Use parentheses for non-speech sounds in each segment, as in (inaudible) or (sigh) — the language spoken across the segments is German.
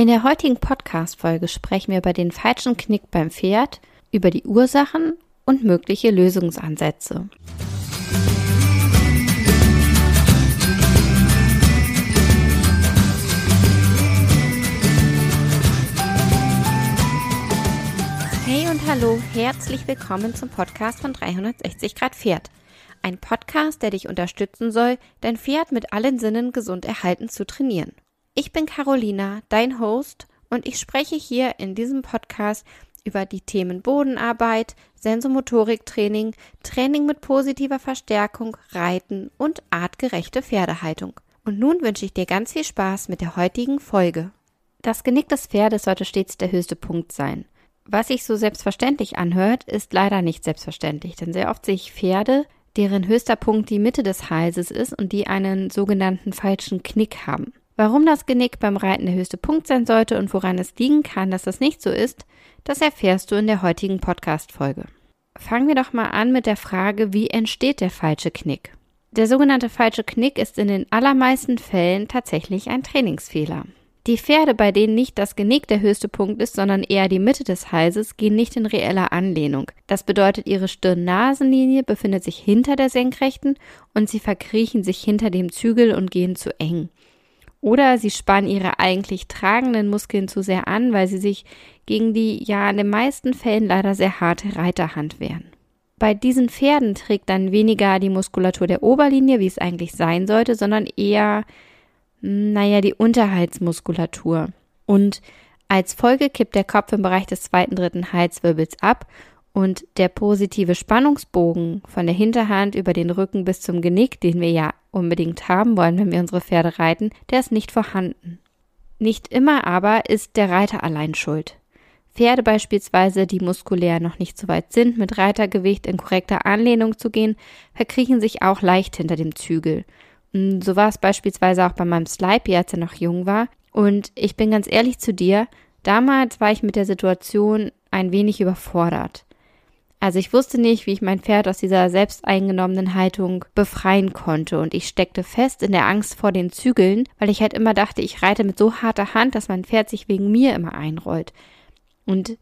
In der heutigen Podcast-Folge sprechen wir über den falschen Knick beim Pferd, über die Ursachen und mögliche Lösungsansätze. Hey und hallo, herzlich willkommen zum Podcast von 360 Grad Pferd. Ein Podcast, der dich unterstützen soll, dein Pferd mit allen Sinnen gesund erhalten zu trainieren. Ich bin Carolina, dein Host, und ich spreche hier in diesem Podcast über die Themen Bodenarbeit, Sensomotoriktraining, Training mit positiver Verstärkung, Reiten und artgerechte Pferdehaltung. Und nun wünsche ich dir ganz viel Spaß mit der heutigen Folge. Das Genick des Pferdes sollte stets der höchste Punkt sein. Was sich so selbstverständlich anhört, ist leider nicht selbstverständlich, denn sehr oft sehe ich Pferde, deren höchster Punkt die Mitte des Halses ist und die einen sogenannten falschen Knick haben. Warum das Genick beim Reiten der höchste Punkt sein sollte und woran es liegen kann, dass das nicht so ist, das erfährst du in der heutigen Podcast-Folge. Fangen wir doch mal an mit der Frage, wie entsteht der falsche Knick? Der sogenannte falsche Knick ist in den allermeisten Fällen tatsächlich ein Trainingsfehler. Die Pferde, bei denen nicht das Genick der höchste Punkt ist, sondern eher die Mitte des Halses, gehen nicht in reeller Anlehnung. Das bedeutet, ihre Stirn-Nasenlinie befindet sich hinter der Senkrechten und sie verkriechen sich hinter dem Zügel und gehen zu eng. Oder sie spannen ihre eigentlich tragenden Muskeln zu sehr an, weil sie sich gegen die ja in den meisten Fällen leider sehr harte Reiterhand wehren. Bei diesen Pferden trägt dann weniger die Muskulatur der Oberlinie, wie es eigentlich sein sollte, sondern eher, hm, naja, die Unterhaltsmuskulatur. Und als Folge kippt der Kopf im Bereich des zweiten, dritten Halswirbels ab und der positive Spannungsbogen von der Hinterhand über den Rücken bis zum Genick, den wir ja unbedingt haben wollen, wenn wir unsere Pferde reiten, der ist nicht vorhanden. Nicht immer aber ist der Reiter allein schuld. Pferde beispielsweise, die muskulär noch nicht so weit sind, mit Reitergewicht in korrekter Anlehnung zu gehen, verkriechen sich auch leicht hinter dem Zügel. Und so war es beispielsweise auch bei meinem Slipey, als er noch jung war. Und ich bin ganz ehrlich zu dir, damals war ich mit der Situation ein wenig überfordert. Also ich wusste nicht, wie ich mein Pferd aus dieser selbsteingenommenen Haltung befreien konnte und ich steckte fest in der Angst vor den Zügeln, weil ich halt immer dachte, ich reite mit so harter Hand, dass mein Pferd sich wegen mir immer einrollt. Und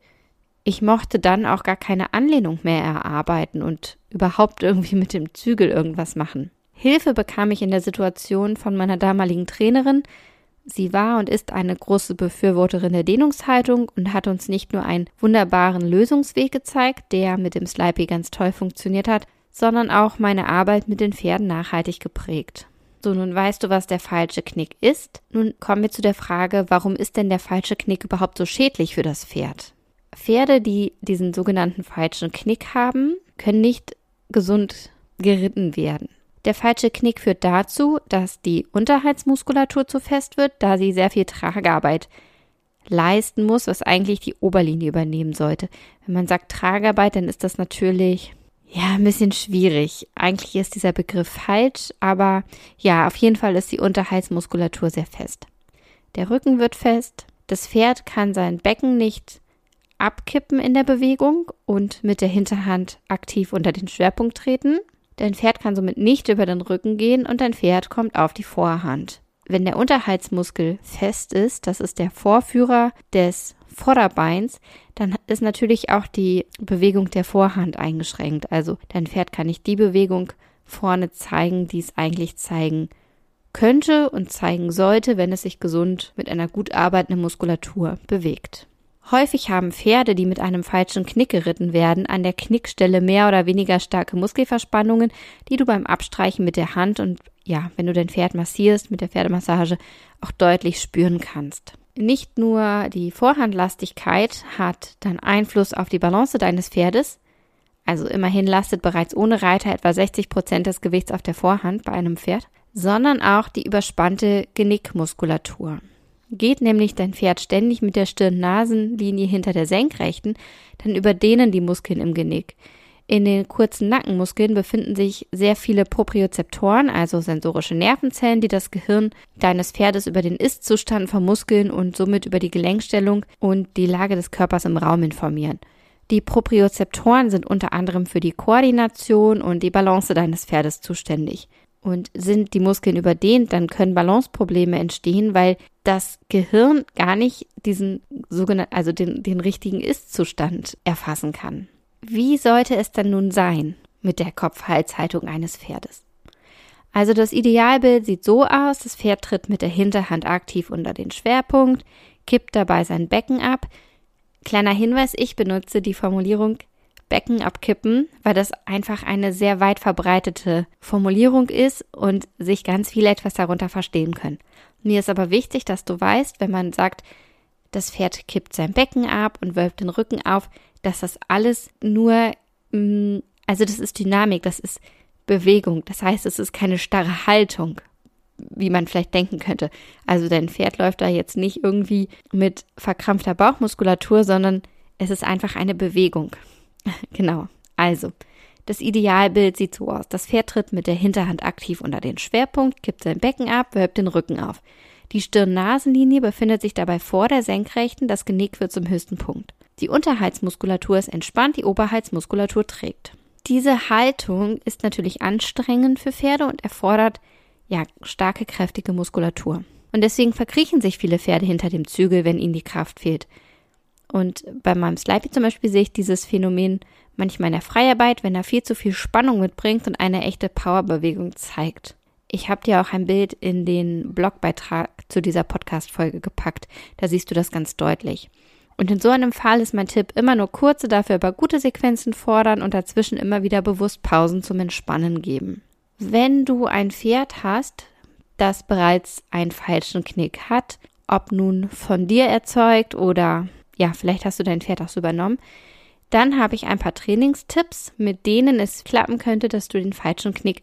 ich mochte dann auch gar keine Anlehnung mehr erarbeiten und überhaupt irgendwie mit dem Zügel irgendwas machen. Hilfe bekam ich in der Situation von meiner damaligen Trainerin, Sie war und ist eine große Befürworterin der Dehnungshaltung und hat uns nicht nur einen wunderbaren Lösungsweg gezeigt, der mit dem Slipey ganz toll funktioniert hat, sondern auch meine Arbeit mit den Pferden nachhaltig geprägt. So, nun weißt du, was der falsche Knick ist. Nun kommen wir zu der Frage, warum ist denn der falsche Knick überhaupt so schädlich für das Pferd? Pferde, die diesen sogenannten falschen Knick haben, können nicht gesund geritten werden. Der falsche Knick führt dazu, dass die Unterhaltsmuskulatur zu fest wird, da sie sehr viel Tragearbeit leisten muss, was eigentlich die Oberlinie übernehmen sollte. Wenn man sagt Tragearbeit, dann ist das natürlich ja ein bisschen schwierig. Eigentlich ist dieser Begriff falsch, aber ja, auf jeden Fall ist die Unterhaltsmuskulatur sehr fest. Der Rücken wird fest, das Pferd kann sein Becken nicht abkippen in der Bewegung und mit der Hinterhand aktiv unter den Schwerpunkt treten. Dein Pferd kann somit nicht über den Rücken gehen und dein Pferd kommt auf die Vorhand. Wenn der Unterhaltsmuskel fest ist, das ist der Vorführer des Vorderbeins, dann ist natürlich auch die Bewegung der Vorhand eingeschränkt. Also dein Pferd kann nicht die Bewegung vorne zeigen, die es eigentlich zeigen könnte und zeigen sollte, wenn es sich gesund mit einer gut arbeitenden Muskulatur bewegt. Häufig haben Pferde, die mit einem falschen Knick geritten werden, an der Knickstelle mehr oder weniger starke Muskelverspannungen, die du beim Abstreichen mit der Hand und ja, wenn du dein Pferd massierst mit der Pferdemassage auch deutlich spüren kannst. Nicht nur die Vorhandlastigkeit hat dann Einfluss auf die Balance deines Pferdes, also immerhin lastet bereits ohne Reiter etwa 60 Prozent des Gewichts auf der Vorhand bei einem Pferd, sondern auch die überspannte Genickmuskulatur. Geht nämlich dein Pferd ständig mit der Stirn-Nasenlinie hinter der Senkrechten, dann überdehnen die Muskeln im Genick. In den kurzen Nackenmuskeln befinden sich sehr viele Propriozeptoren, also sensorische Nervenzellen, die das Gehirn deines Pferdes über den Ist-Zustand von Muskeln und somit über die Gelenkstellung und die Lage des Körpers im Raum informieren. Die Propriozeptoren sind unter anderem für die Koordination und die Balance deines Pferdes zuständig. Und sind die Muskeln überdehnt, dann können Balanceprobleme entstehen, weil das Gehirn gar nicht diesen sogenannten, also den, den richtigen Ist-Zustand erfassen kann. Wie sollte es dann nun sein mit der Kopf-Hals-Haltung eines Pferdes? Also das Idealbild sieht so aus, das Pferd tritt mit der Hinterhand aktiv unter den Schwerpunkt, kippt dabei sein Becken ab. Kleiner Hinweis, ich benutze die Formulierung Becken abkippen, weil das einfach eine sehr weit verbreitete Formulierung ist und sich ganz viele etwas darunter verstehen können. Mir ist aber wichtig, dass du weißt, wenn man sagt, das Pferd kippt sein Becken ab und wölbt den Rücken auf, dass das alles nur, mm, also das ist Dynamik, das ist Bewegung. Das heißt, es ist keine starre Haltung, wie man vielleicht denken könnte. Also dein Pferd läuft da jetzt nicht irgendwie mit verkrampfter Bauchmuskulatur, sondern es ist einfach eine Bewegung. (laughs) genau. Also, das Idealbild sieht so aus. Das Pferd tritt mit der Hinterhand aktiv unter den Schwerpunkt, kippt sein Becken ab, wölbt den Rücken auf. Die Stirn-Nasenlinie befindet sich dabei vor der Senkrechten, das Genick wird zum höchsten Punkt. Die Unterhaltsmuskulatur ist entspannt, die Oberhaltsmuskulatur trägt. Diese Haltung ist natürlich anstrengend für Pferde und erfordert ja starke, kräftige Muskulatur. Und deswegen verkriechen sich viele Pferde hinter dem Zügel, wenn ihnen die Kraft fehlt. Und bei meinem Slipey zum Beispiel sehe ich dieses Phänomen manchmal in der Freiarbeit, wenn er viel zu viel Spannung mitbringt und eine echte Powerbewegung zeigt. Ich habe dir auch ein Bild in den Blogbeitrag zu dieser Podcast-Folge gepackt. Da siehst du das ganz deutlich. Und in so einem Fall ist mein Tipp immer nur kurze, dafür aber gute Sequenzen fordern und dazwischen immer wieder bewusst Pausen zum Entspannen geben. Wenn du ein Pferd hast, das bereits einen falschen Knick hat, ob nun von dir erzeugt oder ja, vielleicht hast du dein Pferd auch so übernommen, dann habe ich ein paar Trainingstipps, mit denen es klappen könnte, dass du den falschen Knick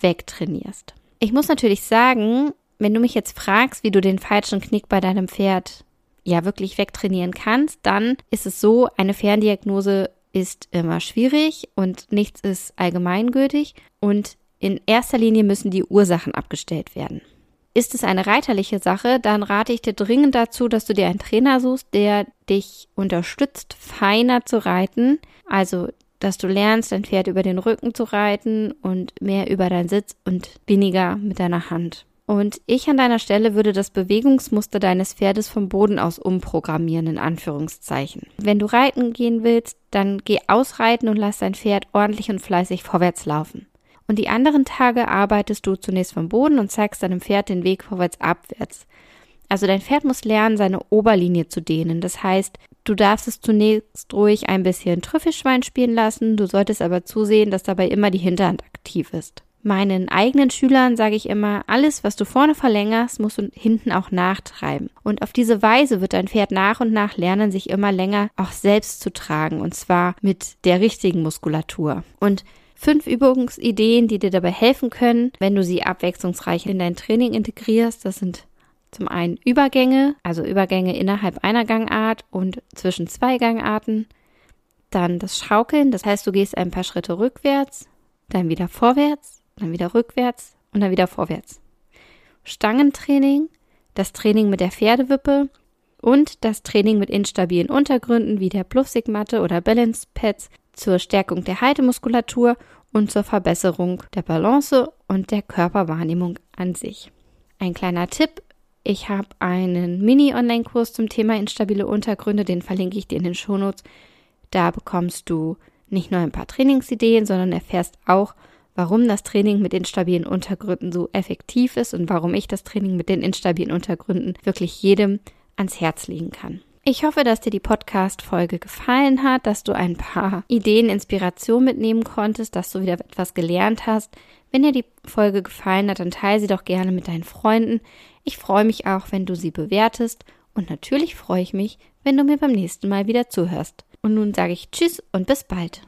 wegtrainierst. Ich muss natürlich sagen, wenn du mich jetzt fragst, wie du den falschen Knick bei deinem Pferd ja wirklich wegtrainieren kannst, dann ist es so, eine Ferndiagnose ist immer schwierig und nichts ist allgemeingültig und in erster Linie müssen die Ursachen abgestellt werden. Ist es eine reiterliche Sache, dann rate ich dir dringend dazu, dass du dir einen Trainer suchst, der dich unterstützt, feiner zu reiten. Also, dass du lernst, dein Pferd über den Rücken zu reiten und mehr über deinen Sitz und weniger mit deiner Hand. Und ich an deiner Stelle würde das Bewegungsmuster deines Pferdes vom Boden aus umprogrammieren, in Anführungszeichen. Wenn du reiten gehen willst, dann geh ausreiten und lass dein Pferd ordentlich und fleißig vorwärts laufen. Und die anderen Tage arbeitest du zunächst vom Boden und zeigst deinem Pferd den Weg vorwärts abwärts. Also dein Pferd muss lernen, seine Oberlinie zu dehnen. Das heißt, du darfst es zunächst ruhig ein bisschen Trüffelschwein spielen lassen, du solltest aber zusehen, dass dabei immer die Hinterhand aktiv ist. Meinen eigenen Schülern sage ich immer, alles, was du vorne verlängerst, musst du hinten auch nachtreiben. Und auf diese Weise wird dein Pferd nach und nach lernen, sich immer länger auch selbst zu tragen. Und zwar mit der richtigen Muskulatur. Und fünf Übungsideen, die dir dabei helfen können, wenn du sie abwechslungsreich in dein Training integrierst. Das sind zum einen Übergänge, also Übergänge innerhalb einer Gangart und zwischen zwei Gangarten. Dann das Schaukeln, das heißt, du gehst ein paar Schritte rückwärts, dann wieder vorwärts, dann wieder rückwärts und dann wieder vorwärts. Stangentraining, das Training mit der Pferdewippe und das Training mit instabilen Untergründen wie der Bluffsigmatte oder Balance Pads zur Stärkung der Haltemuskulatur und zur Verbesserung der Balance und der Körperwahrnehmung an sich. Ein kleiner Tipp. Ich habe einen Mini-Online-Kurs zum Thema instabile Untergründe, den verlinke ich dir in den Shownotes. Da bekommst du nicht nur ein paar Trainingsideen, sondern erfährst auch, warum das Training mit instabilen Untergründen so effektiv ist und warum ich das Training mit den instabilen Untergründen wirklich jedem ans Herz legen kann. Ich hoffe, dass dir die Podcast-Folge gefallen hat, dass du ein paar (laughs) Ideen, Inspiration mitnehmen konntest, dass du wieder etwas gelernt hast. Wenn dir die Folge gefallen hat, dann teile sie doch gerne mit deinen Freunden. Ich freue mich auch, wenn du sie bewertest. Und natürlich freue ich mich, wenn du mir beim nächsten Mal wieder zuhörst. Und nun sage ich Tschüss und bis bald.